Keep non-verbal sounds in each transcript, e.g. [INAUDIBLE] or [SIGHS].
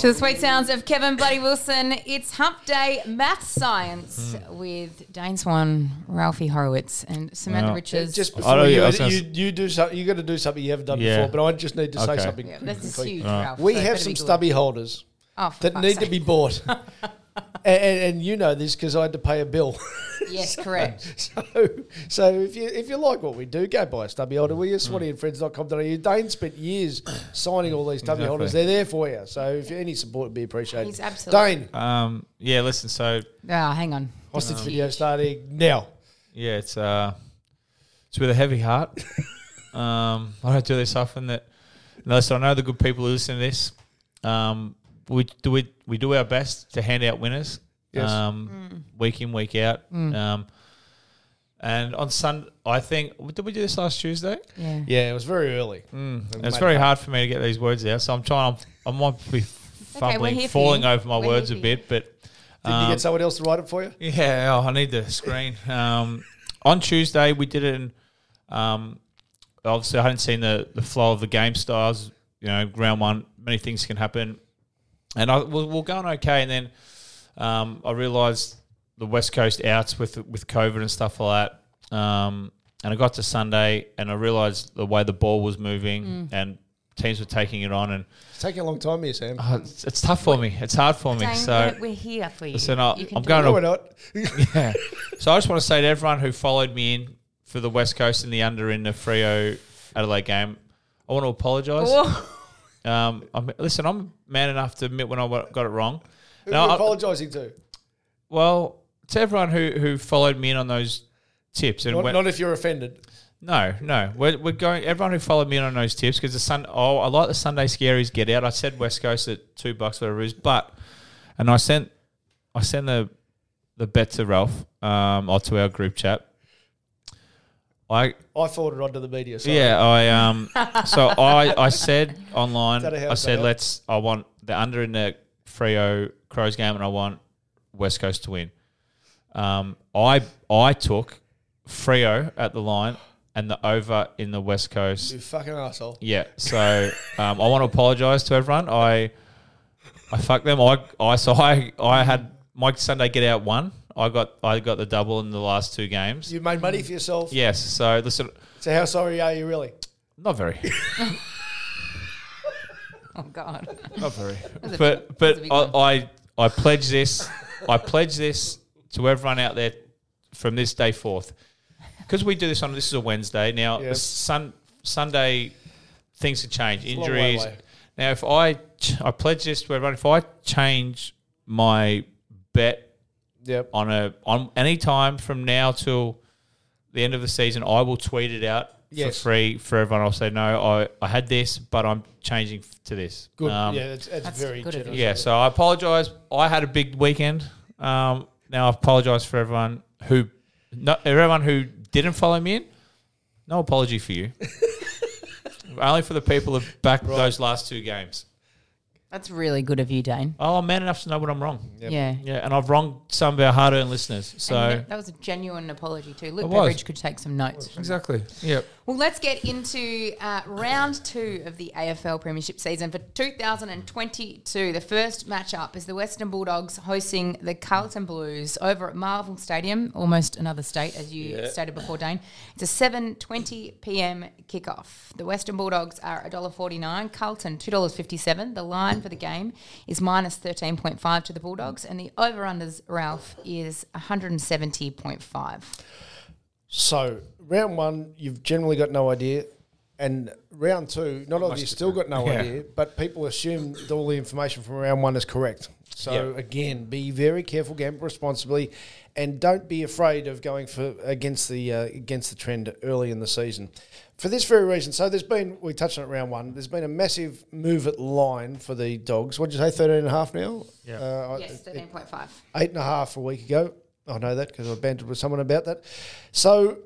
To the sweet sounds of Kevin Bloody Wilson, it's Hump Day Math Science with Dane Swan, Ralphie Horowitz, and Samantha Well, Richards. Just before know, you, I gonna you, you do something, you got to do something you haven't done Yeah. before. But I just need to say something. yeah, this is quickly. huge, Ralph. We so have some stubby holders oh, that fuck's need to be bought, [LAUGHS] and, and, and you know this because I had to pay a bill. [LAUGHS] Yes, correct. so, so if you if you like what we do, go buy a stubby holder. Will you? Mm. SwattyandFriends.com.au. Dane spent years signing all these stubby Exactly. holders. They're there for you. So if any support would be appreciated. He's absolutely- Dane. Um, yeah, listen. So Oh, hang on. Hostage This video starting now. yeah, it's uh, it's with a heavy heart. [LAUGHS] um, I don't do this often. That listen, I know the good people who listen to this. Um, we do it. We do our best to hand out winners. Yes. Um, week in, week out. Um, and on Sun, I think did we do this last Tuesday? Yeah. Yeah, it was very early. Mm. We've It's very hard for me to get these words out, so I'm trying. I might be fumbling, here for falling over my We're words a bit, but Did you um, get someone else to write it for you? Yeah, oh, I need the screen. Um, on Tuesday, we did it in. Um, obviously, I hadn't seen the, the flow of the game styles. You know, round one, many things can happen. And I we're, we're going okay. And then um, I realised the West Coast outs with with COVID and stuff like that. Um, and I got to Sunday and I realised the way the ball was moving and teams were taking it on. And It's taking a long time here, Sam. oh, it's, it's tough for me. It's hard for me. Dane, so we're, we're here for you. Listen, I, you I'm going no, we're not. [LAUGHS] yeah. So I just want to say to everyone who followed me in for the West Coast and the under in the Freo Adelaide game, I want to apologise. Um, I'm, listen, I'm man enough to admit when I got it wrong. Who No, are you apologising to? Well, to everyone who, who followed me in on those tips and Not, went, not if you're offended. no, no, we're, we're going. Everyone who followed me in on those tips because the sun. Oh, I like the Sunday scaries. Get out. I said West Coast at two bucks whatever it is, but and I sent I sent the the bet to Ralph um or to our group chat. I I forwarded on to the media. Sorry. yeah I um [LAUGHS] so I I said online Is that a how I said let's I want the under in the Freo Crows game and I want West Coast to win. Um, I I took Freo at the line and the over in the West Coast. You fucking asshole. Yeah, so um, I want to apologise to everyone. I I fucked them. I I so I I had my Sunday get out one. I got I got the double in the last two games. You made money for yourself. Yes. So listen, So how sorry are you really? not very, [LAUGHS] oh God. not very. was but big- but that was a big I, I I pledge this. I pledge this to everyone out there from this day forth, because we do this on this is a Wednesday now. Yep. Sun Sunday things have changed. a long way Injuries. Now, if I ch- I pledge this to everyone, if I change my bet Yep. on a on any time from now till the end of the season, I will tweet it out Yes. for free for everyone. I'll say no, I, I had this, but I'm changing to this. Good. Um, yeah, that's, that's, That's very good of generous. yeah, so I apologise. I had a big weekend. Um, now I apologise for everyone who, not everyone who didn't follow me in. No apology for you. [LAUGHS] Only for the people who backed those last two games. That's really good of you, Dane. Oh, I'm man enough to know when I'm wrong. Yeah. Yeah, and I've wronged some of our hard-earned listeners. So And that was a genuine apology too. Luke It was. Beveridge could take some notes. exactly. Yep. Well, let's get into uh, round two of the AFL Premiership season for 2022. The first matchup is the Western Bulldogs hosting the Carlton Blues over at Marvel Stadium, almost another state, as you stated before, Dane. It's a 7:20 p.m. kickoff. The Western Bulldogs are $1.49, Carlton $2.57. The line for the game is minus 13.5 to the Bulldogs, and the over/unders, Ralph, is 170.5. So round one, you've generally got no idea, and round two, not only you still got no Yeah. idea, but people assume that all the information from round one is correct. So Yeah. again, be very careful, gamble responsibly, and don't be afraid of going for against the uh, against the trend early in the season. For this very reason, so there's been we touched on it round one. There's been a massive move at line for the dogs. What did you say, 13 and a half now? Yeah. Uh, Yes, 13.5. eight and a half a week ago. I know that because I bantered with someone about that. So,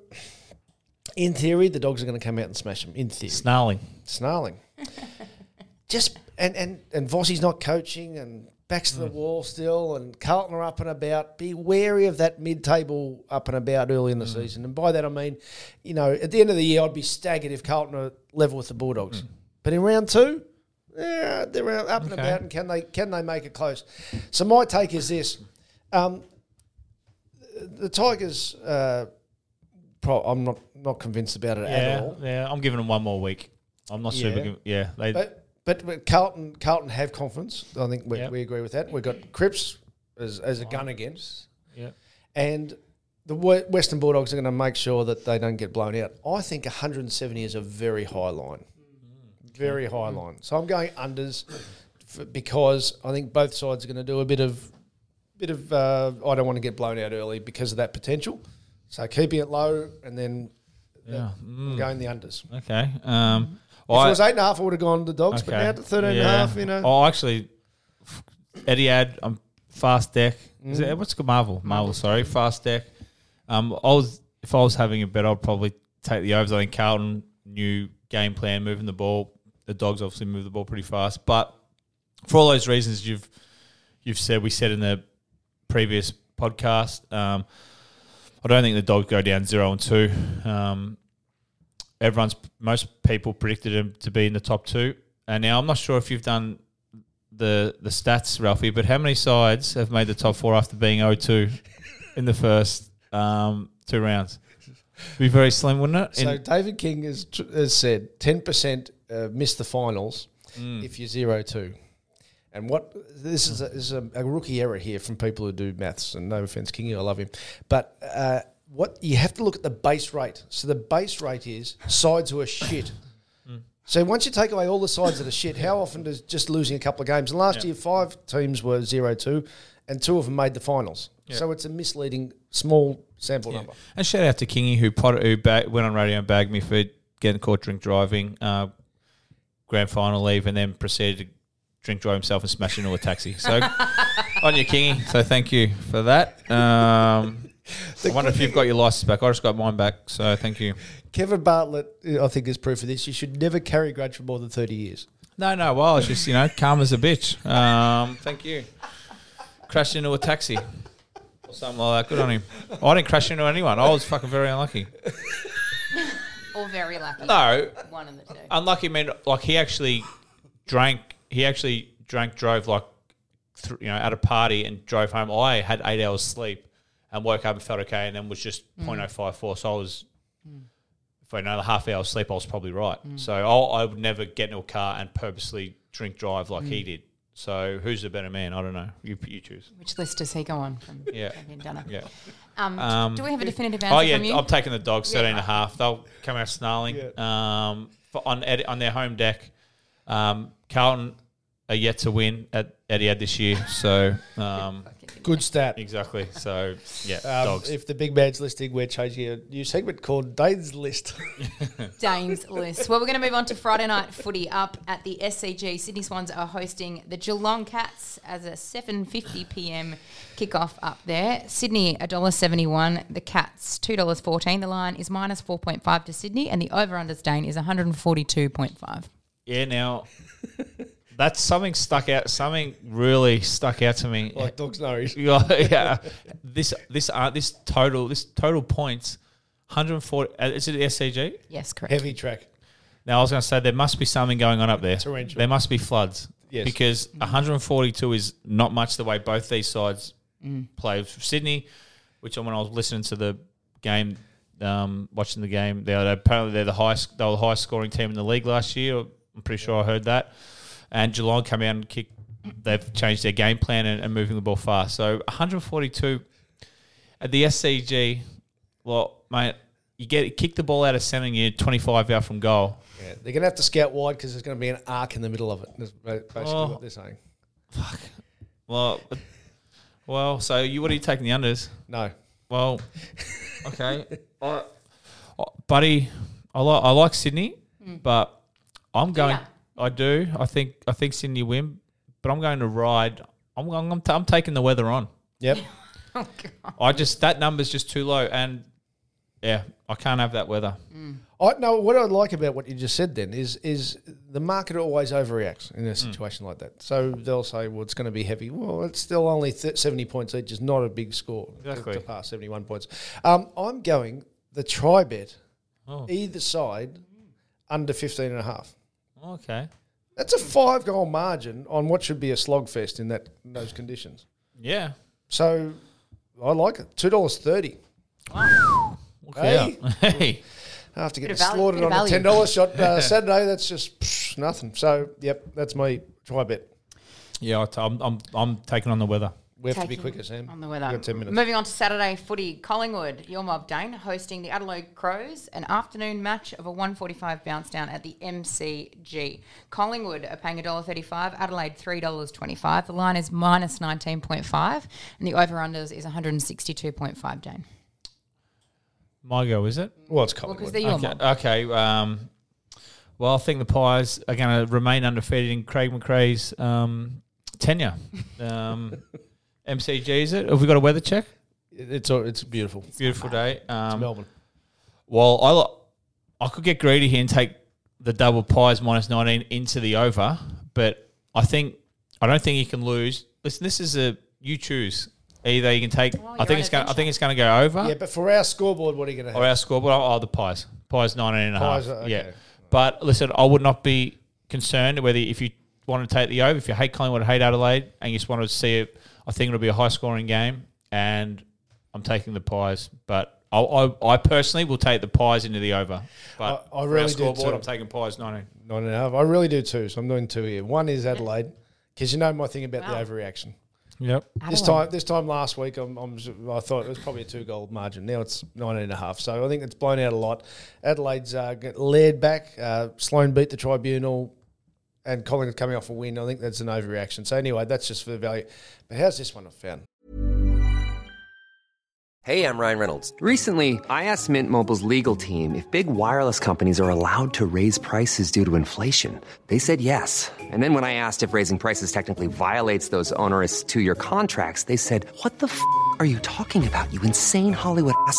in theory, the dogs are going to come out and smash them. In theory, Snarling. snarling. [LAUGHS] Just and and and Vossi's not coaching and backs to the wall still, and Carlton are up and about. Be wary of that mid-table up and about early in the season, and by that I mean, you know, at the end of the year, I'd be staggered if Carlton are level with the Bulldogs. But in round two, yeah, they're up and Okay. about, and can they can they make it close? So my take is this: um, the Tigers. Uh, pro- I'm not not convinced about it at all. yeah. I'm giving them one more week. I'm not super. Yeah. Good. Yeah, they. But, but but Carlton Carlton have confidence. I think we, Yep. we agree with that. We've got Cripps as, as a gun against. yeah. and the Western Bulldogs are going to make sure that they don't get blown out. I think 170 is a very high line, mm-hmm. very high mm-hmm. line. So I'm going unders f- because I think both sides are going to do a bit of bit of. Uh, I don't want to get blown out early because of that potential. So keeping it low and then Yeah. Uh, mm. I'm going the unders. Okay. Um, mm-hmm. If it was eight and a half, I would have gone the dogs, but now to 13 and a half, you know. Oh, actually, Eddie had um, fast deck. Is Mm. it what's called? Marvel? Marvel. Sorry, fast deck. Um, I was if I was having a bet, I'd probably take the overs. I think Carlton new game plan, moving the ball. The dogs obviously move the ball pretty fast, but for all those reasons you've you've said, we said in the previous podcast. Um, I don't think the dogs go down zero and two. Um, everyone's most people predicted him to be in the top two. And now I'm not sure if you've done the the stats, Ralphie, but how many sides have made the top four after being 0-2 [LAUGHS] in the first um, two rounds? Be very slim, wouldn't it? So In- David King has, tr- has said 10% uh, miss the finals Mm. if you're 0 2. And what this is, a, is a, a rookie error here from people who do maths. And no offense, Kingy, I love him. But uh, what you have to look at the base rate. So the base rate is sides who are shit. [COUGHS] Mm. So once you take away all the sides that are shit, how often does just losing a couple of games? And last year, five teams were 0 2, and two of them made the finals. So it's a misleading small sample number. And shout out to Kingy who pot, who bag, went on radio and bagged me for getting caught drink driving, uh, grand final leave, and then proceeded to drink drive himself and smash into a taxi. So [LAUGHS] on you, Kingy. So thank you for that. Um, I wonder if you've got your license back. I just got mine back. So thank you. Kevin Bartlett, I think, is proof of this. You should never carry a grudge for more than 30 years. No, no. Well, it's just you know, calm as a bitch. Um, thank you. Crashed into a taxi or something like that. Good on him. I didn't crash into anyone. I was fucking very unlucky. [LAUGHS] Or very lucky. No, One of the two. unlucky meant like he actually drank. He actually drank, drove like th- you know at a party and drove home. I had eight hours sleep and woke up and felt okay, and then was just .054. So I was. If I had another half hour sleep, I was probably right. So I, I would never get into a car and purposely drink drive like he did. So who's the better man? I don't know. You you choose. Which list does he go on from [LAUGHS] Yeah. Fabian Dunner? Yeah. Um, Um, do we have a definitive answer Oh yeah, from you? I'm taking the dogs 13 and a half. They'll come out snarling. Um, for, on Ed, on their home deck. Um, Carlton are yet to win at Etihad this year, so um, Good stat. exactly. So yeah, Um, dogs. If the big man's listening, we're changing a new segment called Dane's List. [LAUGHS] Dane's list. Well, we're going to move on to Friday night footy up at the SCG. Sydney Swans are hosting the Geelong Cats as a 7:50 p.m. kickoff up there. Sydney $1.71, the Cats $2.14. The line is minus 4.5 to Sydney, and the over/under Dane is 142.5. yeah. Now that's something stuck out. Something really stuck out to me. Like dogs nose. [LAUGHS] yeah, yeah. This this uh, this total this total points, 140. uh, Is it the SCG? Yes, correct. Heavy track. Now I was going to say there must be something going on up there. Torrential. There must be floods. Yes. Because 142 is not much the way both these sides play. Sydney, which when I was listening to the game, um, watching the game, they're apparently they're the highest they were the highest scoring team in the league last year. I'm pretty sure I heard that. And Geelong come out and kick. They've changed their game plan and, and moving the ball fast. So 142 at the SCG. Well, mate, you get kick the ball out of centre, and you're 25 out from goal. Yeah, they're going to have to scout wide because there's going to be an arc in the middle of it. That's basically Oh. what they're saying. Fuck. Well, well. So you what are you taking the unders? No. Well, [LAUGHS] okay, I, I- buddy. I like I like Sydney, hmm. but I'm going. ya? I do. I think I think Sydney win, but I'm going to ride. I'm I'm, I'm, t- I'm taking the weather on. Yep. [LAUGHS] Oh, God. I just that number's just too low, and yeah, I can't have that weather. I know What I like about what you just said then is is the market always overreacts in a situation like that. So they'll say, "Well, it's going to be heavy." Well, it's still only th- seventy points each. Is not a big score to- Exactly. to, pass seventy one points. Um, I'm going the try bet, Oh. either side, under 15 and a half. Okay. That's a five goal margin on what should be a slogfest in that in those conditions. Yeah. So I like it. Two dollars thirty. Look Hey. out. [LAUGHS] Hey. After Bit getting of value- slaughtered on a ten dollars shot uh, [LAUGHS] Saturday, that's just psh, nothing. So yep, that's my try bet. Yeah, I t- I'm, I'm I'm taking on the weather. We have to be Taking quicker, Sam. On the weather. We've got ten minutes. Moving on to Saturday footy, Collingwood, your mob Dane, hosting the Adelaide Crows, an afternoon match of a 145 bounce down at the MCG. Collingwood are paying $1.35, Adelaide $3.25. The line is minus 19.5, and the over-unders is 162.5, Dane. My go, is it? Well, it's Well, because they're your Okay. mob. okay um, well, I think the Pies are going to remain undefeated in Craig McRae's um, tenure. Um, [LAUGHS] MCG, is it? Have we got a weather check? It's a- it's beautiful. Beautiful day. It's Um, Melbourne. well, I lo- I could get greedy here and take the double Pies minus 19 into the over, but I think I don't think you can lose. Listen, this is a you choose. Either you can take. Well, I you're think it's going. I think it's going to go over. Yeah, but for our scoreboard, what are you going to have? Or our scoreboard, oh, the Pies. Pies 19 and a half. Pies, okay. Yeah. But listen, I would not be concerned whether if you want to take the over, if you hate Collingwood, hate Adelaide, and you just want to see it, I think it'll be a high scoring game, and I'm taking the Pies. But I, I, I personally will take the Pies into the over. But I- I for really our do scoreboard, too. I'm taking Pies 19. Nine and a half. I really do too. So I'm doing two here. One is Adelaide, because you know my thing about Wow. the overreaction. Yep. This time, this time last week, I'm, I'm, I thought it was probably a two goal margin. Now it's 19 and a half. So I think it's blown out a lot. Adelaide's uh, get laid back. Uh, Sloane beat the tribunal, and Collingwood coming off a win. I think that's an overreaction. So anyway, that's just for the value. But how's this one I found? Hey, I'm Ryan Reynolds. Recently, I asked Mint Mobile's legal team if big wireless companies are allowed to raise prices due to inflation. They said yes. And then when I asked if raising prices technically violates those onerous two year contracts, they said, What the f are you talking about, you insane Hollywood ass?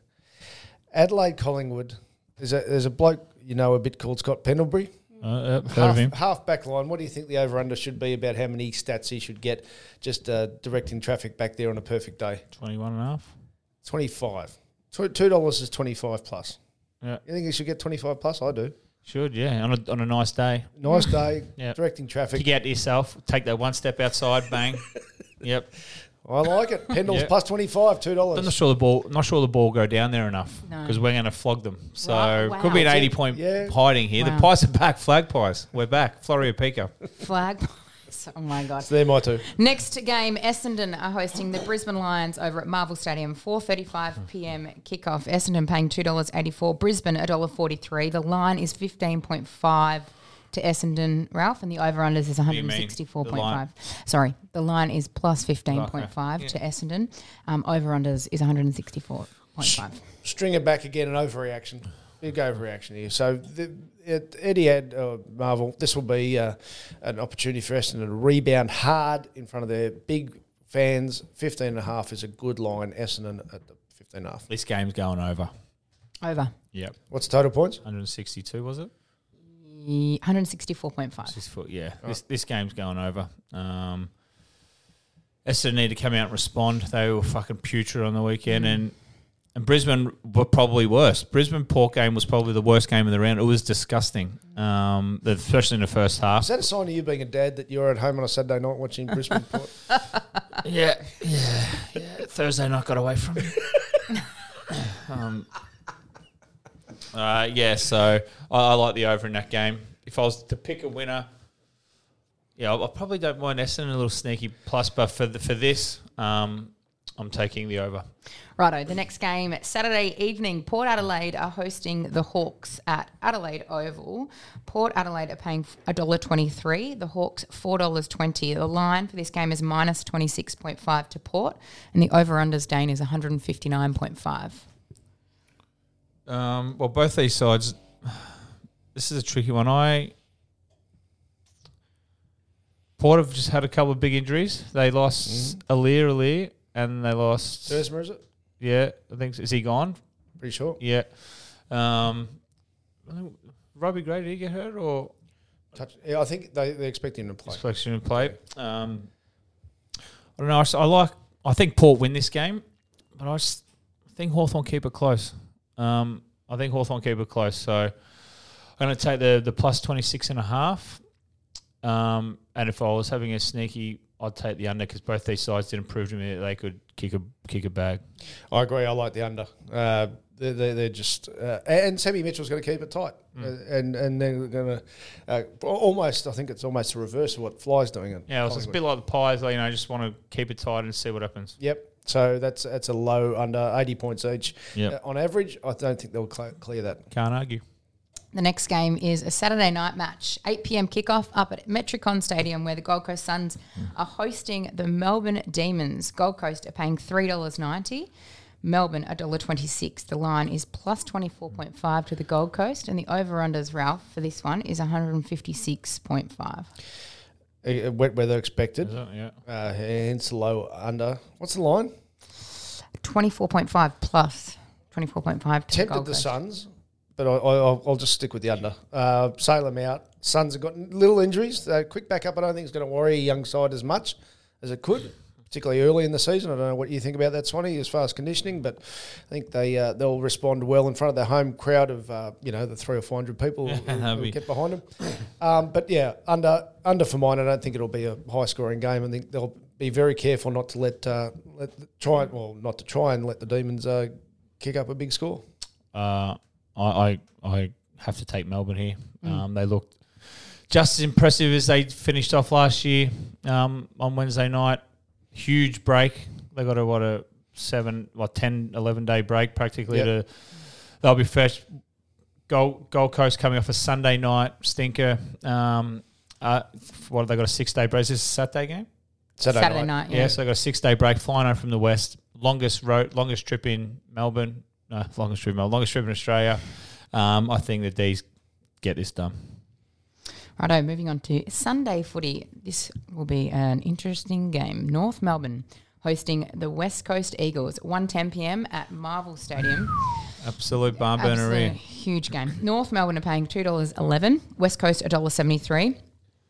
Adelaide Collingwood. There's a there's a bloke you know a bit called Scott Pendlebury. Uh, yep, half, half back line. What do you think the over under should be about how many stats he should get just uh, directing traffic back there on a perfect day? 21 and a half. Twenty five. Two dollars is twenty five plus. Yeah. You think he should get twenty five plus? I do. Should, yeah. On a, on a nice day. Nice day, [LAUGHS] Yeah. directing traffic. Kick out yourself. Take that one step outside. Bang. [LAUGHS] yep. I like it. Pendles Yeah. plus twenty five, two I'm not dollars. sure the ball. Not sure the ball go down there enough No. because we're going to flog them. So Right, could be an 80 point Yeah. hiding here. Wow. The pies are back. Flag pies. We're back. Floria Pico. Flag. Pies. Oh my god. So they're my two. Next game, Essendon are hosting the Brisbane Lions over at Marvel Stadium, 4:35 p.m. kickoff. Essendon paying two dollars eighty-four, Brisbane a dollar forty-three. The line is fifteen point five to Essendon, Ralph, and the over/unders is one do you hundred mean? sixty-four The point line? five. Sorry, the line is plus fifteen point five to Essendon. Um, over/unders is one hundred sixty-four point five. String it back again, an overreaction. Big overreaction here. So the, it, Eddie had uh, Marvel. This will be uh, an opportunity for Essendon to rebound hard in front of their big fans. 15 and a half is a good line. Essendon at the 15 and a half. This game's going over. Over. Yep. What's the total points? 162 was it? One hundred sixty-four point five. Six foot. Yeah. This this game's going over. Um, Essendon need to come out and respond. They were fucking putrid on the weekend, and and Brisbane were probably worse. Brisbane Port game was probably the worst game of the round. It was disgusting, um, the- especially in the first half. Is that a sign of you being a dad that you're at home on a Saturday night watching Brisbane Port? [LAUGHS] Yeah, yeah, yeah. Thursday night got away from me. [LAUGHS] um, uh, yeah, so I, I like the over in that game. If I was to pick a winner, yeah, I, I probably don't mind Essendon a little sneaky plus, but for the, for this, um, I'm taking the over. Righto, the next game Saturday evening, Port Adelaide are hosting the Hawks at Adelaide Oval. Port Adelaide are paying $1.23, the Hawks $4.20. The line for this game is minus 26.5 to Port, and the over-unders, Dane, is 159.5. Um, well, both these sides. [SIGHS] This is a tricky one. I Port have just had a couple of big injuries. They lost Aliir Aliir, and they lost. Thursmer, is it? Yeah, I think so. is he gone? Pretty sure. Yeah. Um, Robbie Gray did he get hurt or Touch. Yeah, I think they, they expect him to play. selection in play? Um, I don't know. I, I like. I think Port win this game, but I just think Hawthorn keep it close. Um, I think Hawthorn keep it close. So I'm going to take the the plus 26 and a half. Um, and if I was having a sneaky, I'd take the under because both these sides didn't prove to me that they could kick a kick a bag. I agree. I like the under. Uh, they're, just uh, and Sammy Mitchell's going to keep it tight, Hmm. uh, and and they're going to uh, almost. I think it's almost the reverse of what Fly's doing. Yeah, it was just a bit like the Pies. Like, you know, just want to keep it tight and see what happens. Yep. So that's that's a low under eighty points each. Yep. Uh, on average, I don't think they'll cl- clear that. Can't argue. The next game is a Saturday night match, 8 p.m. kickoff up at Metricon Stadium, where the Gold Coast Suns are hosting the Melbourne Demons. Gold Coast are paying $3.90. Melbourne $1.26. The line is plus 24.5 to the Gold Coast, and the over-unders, Ralph, for this one is 156.5. Uh, wet weather expected. Is it? Yeah. Uh, hence low under. What's the line? 24.5 plus 24.5 to Tempted Gold the Coast. Suns, but I, I, I'll, I'll just stick with the under. Uh, sail them out. Suns have got little injuries. Uh, quick backup, I don't think is going to worry a young side as much as it could, particularly early in the season. I don't know what you think about that, Swanee, as far as conditioning, but I think they uh, they'll respond well in front of their home crowd of uh, you know the three or four hundred people [LAUGHS] who, who get behind them. Um, but yeah, under under for mine, I don't think it'll be a high scoring game. I think they'll be very careful not to let uh, let try well not to try and let the demons uh, kick up a big score. Uh, I, I I have to take Melbourne here. Um, they looked just as impressive as they finished off last year um, on Wednesday night. Huge break. They got a what a seven, what 10, 11 day break practically. Yep. To they'll be fresh. Gold Gold Coast coming off a Sunday night stinker. Um, uh, what they got a six day break? Is this a Saturday game? Saturday, Saturday night. night, Yeah, yeah. so they got a six day break flying over from the west. Longest road, longest trip in Melbourne. No, longest trip in Melbourne. Longest trip in Australia. Um, I think the D's get this done. Righto, moving on to Sunday footy. This will be an interesting game. North Melbourne hosting the West Coast Eagles, 1.10 p.m. at Marvel Stadium. Absolute barn burner huge game. North Melbourne are paying $2.11, West Coast $1.73.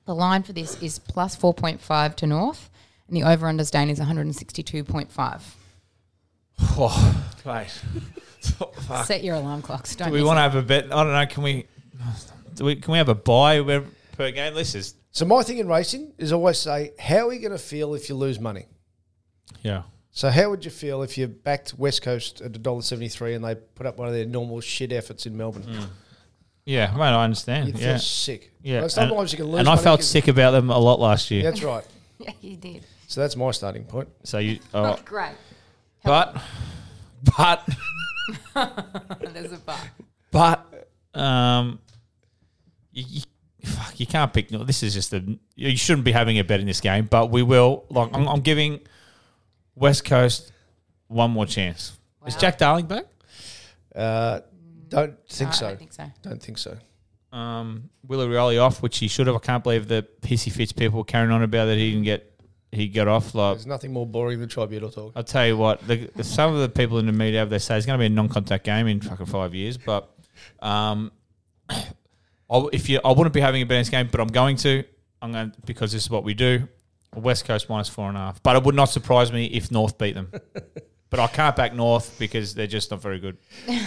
The line for this is plus 4.5 to North, and the over-under Dane is 162.5. Oh, mate. [LAUGHS] Fuck. Set your alarm clocks. Don't Do we want to have a bet? I don't know. Can we? Do we? Can we have a buy per game? This is So my thing in racing is always say, how are you going to feel if you lose money? Yeah. So how would you feel if you backed West Coast at $1.73 and they put up one of their normal shit efforts in Melbourne? Yeah, mate, I understand. You'd Mm. yeah. feel sick. Yeah. Well, sometimes you can lose and I felt sick about them a lot last year. That's right. [LAUGHS] Yeah, you did. So that's my starting point. So you, [LAUGHS] oh, Great. but, but, [LAUGHS] There's a but. but, um, you, you, fuck, you can't pick. This is just a. You shouldn't be having a bet in this game, but we will. Like, I'm, I'm giving West Coast one more chance. Is Jack Darling back? Uh, don't think No, I so. don't think so. Don't think so. Um, Willie Rioli off, which he should have. I can't believe the pissy fits people were carrying on about that he didn't get. He got off. Like There's nothing more boring than tribunal talk. I'll tell you what, the, some of the people in the media they say it's going to be a non-contact game in fucking five years. But um, I, if you, I wouldn't be having a bet game, but I'm going to. I'm going because this is what we do. West Coast minus four and a half, but it would not surprise me if North beat them. [LAUGHS] but I can't back North because they're just not very good. [LAUGHS]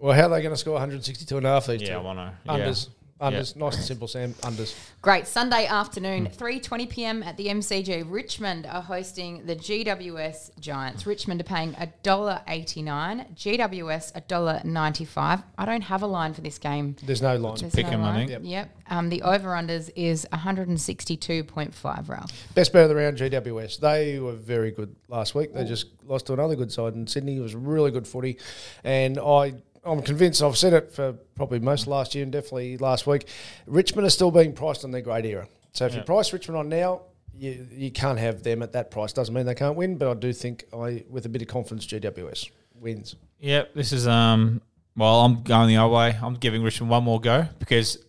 Well, how are they going to score 162 and a half these Yeah, two? I know. Yeah. Unders. Unders. Nice and simple, Sam. Unders. Great. Sunday afternoon, 3.20 p.m. at the MCG. Richmond are hosting the GWS Giants. Richmond are paying $1.89. GWS $1.95. I don't have a line for this game. There's no line. There's pick 'em, I line. think. Yep. Yep. Um, the over-unders is 162.5, Ralph. Best bet of the round, GWS. They were very good last week. They just lost to another good side in Sydney. It was really good footy. And I, I'm convinced, I've said it for probably most of last year and definitely last week, Richmond are still being priced on their great era. So if you price Richmond on now, you, you can't have them at that price. Doesn't mean they can't win, but I do think, I with a bit of confidence, GWS wins. Yep, this is um. Well, I'm going the other way. I'm giving Richmond one more go because a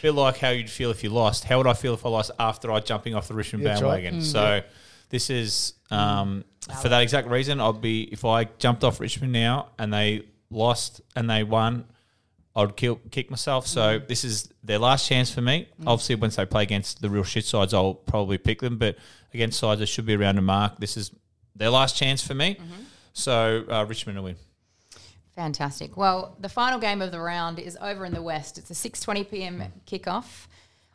bit like how you'd feel if you lost. How would I feel if I lost after I jumping off the Richmond Yeah, that's right. bandwagon? So this is um for that exact reason. I'd be if I jumped off Richmond now and they lost and they won. I'd kill, kick myself. So mm. this is their last chance for me. Mm. Obviously, once they play against the real shit sides, I'll probably pick them. But against sides that should be around a mark, this is their last chance for me. Mm-hmm. So uh, Richmond will win. Fantastic. Well, the final game of the round is over in the west. It's a 6:20 p.m. Mm. kickoff.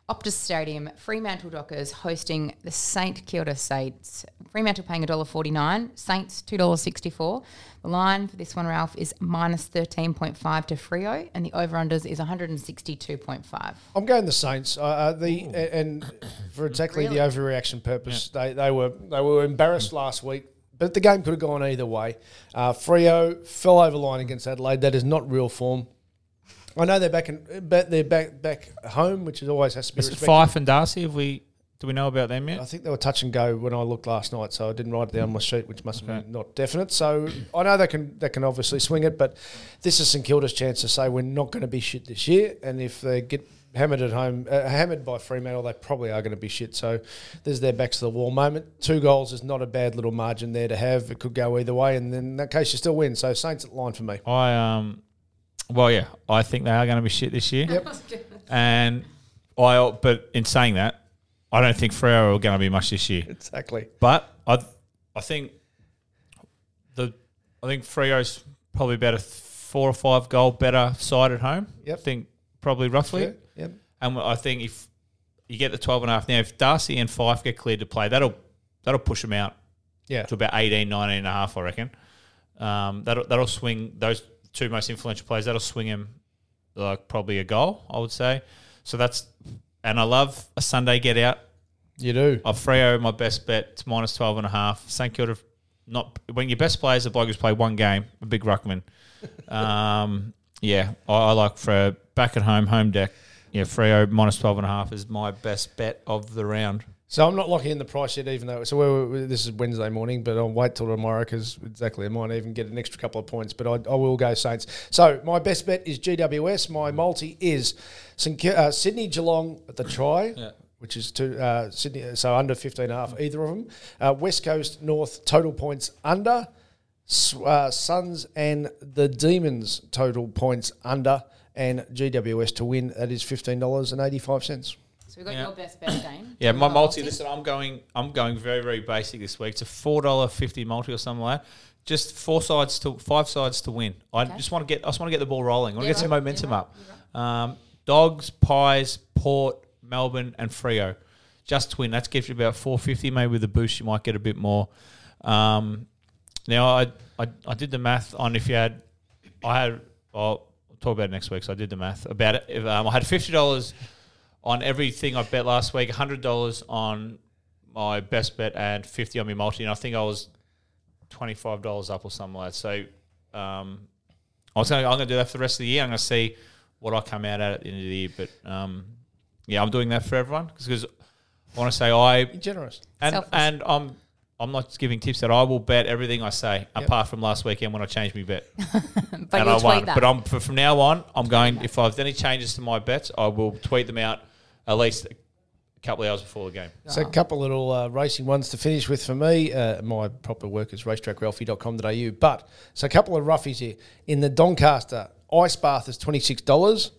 Optus Stadium, Fremantle Dockers hosting the St Kilda Saints. Fremantle paying $1.49, Saints $2.64. The line for this one, Ralph, is minus 13.5 to Freo, and the over-unders is 162.5. I'm going the Saints. Uh, uh, the a- and for exactly the overreaction purpose, they, they were they were embarrassed last week, but the game could have gone either way. Uh, Freo fell over line against Adelaide. That is not real form. I know they're back in, but they're back back home, which is always has to be Is it. Fyfe and Darcy? Have we do we know about them yet? I think they were touch and go when I looked last night, so I didn't write it down on my sheet, which must have been not definite. So I know they can they can obviously swing it, but this is St Kilda's chance to say we're not going to be shit this year, and if they get hammered at home, uh, hammered by Fremantle, they probably are going to be shit. So there's their backs to the wall moment. Two goals is not a bad little margin there to have. It could go either way, and then in that case you still win. So Saints at line for me. I um, well yeah, I think they are going to be shit this year. Yep. [LAUGHS] And I but in saying that, I don't think Freo are going to be much this year. Exactly. But I I think the I think Freo's probably about a four or five goal better side at home. Yep. I think probably roughly. Yep. And I think if you get the 12 and a half now, if Darcy and Fyfe get cleared to play, that'll that'll push them out Yeah. to about 18, 19 and a half, I reckon. Um, that'll, that'll swing those two most influential players, that'll swing him like probably a goal, I would say. So that's, and I love a Sunday get out. You do. Of Freo, my best bet, it's minus 12 and a half. St Kilda, not, when your best players are bloke who's played one game, a big ruckman. [LAUGHS] um, yeah, I, I like Freo back at home, home deck. Yeah, Freo minus 12 and a half is my best bet of the round. So I'm not locking in the price yet, even though so this is Wednesday morning, but I'll wait till tomorrow because exactly I might even get an extra couple of points, but I, I will go Saints. So my best bet is GWS. My multi is uh, Sydney Geelong at the try. Yeah. Which is two, uh, Sydney, so under 15 and a half, either of them. Uh, West Coast North total points under. Uh, Suns and the Demons total points under. And GWS to win, that is $15.85. So we've got Yeah. your best bet, [COUGHS] game. Yeah, my got multi. Listen, I'm going. I'm going very, very basic this week. It's a four dollar fifty multi or something like that. Just four sides to five sides to win. I just want to get. I just want to get the ball rolling. I want to Yeah, get some momentum Yeah, up. Um, dogs, pies, Port, Melbourne, and Freo. Just to win. That's gives you about four fifty. Maybe with a boost, you might get a bit more. Um, now I, I I did the math on if you had I had I'll talk about it next week. So I did the math about it. If, um, I had fifty dollars on everything I bet last week, hundred dollars on my best bet, and fifty on my multi. And I think I was twenty five dollars up or something like that. So um, I was going. I'm going to do that for the rest of the year. I'm going to see what I come out at at the end of the year. But um, yeah, I'm doing that for everyone because I want to say I generous. and Selfless. and I'm I'm not just giving tips that I will bet everything I say apart from last weekend when I changed my bet [LAUGHS] But and you'll I tweet won. that. But I'm f- from now on I'm going if I've any changes to my bets I will tweet them out at least a couple of hours before the game. So a couple little uh, racing ones to finish with for me. Uh, my proper work is racetrackralphie.com.au. But so a couple of roughies here. In the Doncaster, Ice Bath is $26.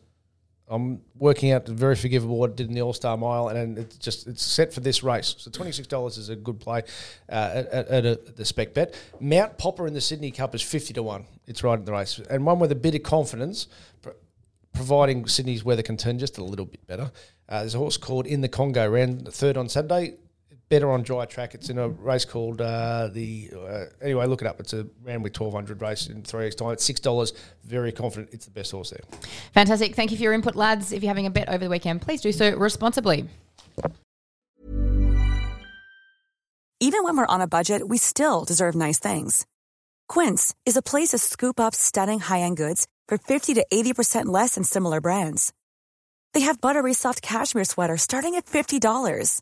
I'm working out very forgivable what it did in the All Star Mile, and it's just it's set for this race. So twenty six dollars is a good play uh, at, at, at the spec bet. Mount Popper in the Sydney Cup is fifty to one. It's right in the race, and one with a bit of confidence, pr- providing Sydney's weather can turn just a little bit better. Uh, there's a horse called In the Congo, ran third on Saturday. Better on dry track. It's in a race called uh, the. Uh, anyway, look it up. It's a ran with twelve hundred race in three weeks time. It's six dollars. Very confident. It's the best horse there. Fantastic. Thank you for your input, lads. If you're having a bet over the weekend, please do so responsibly. Even when we're on a budget, we still deserve nice things. Quince is a place to scoop up stunning high-end goods for 50 to 80% less than similar brands. They have buttery soft cashmere sweaters starting at $50,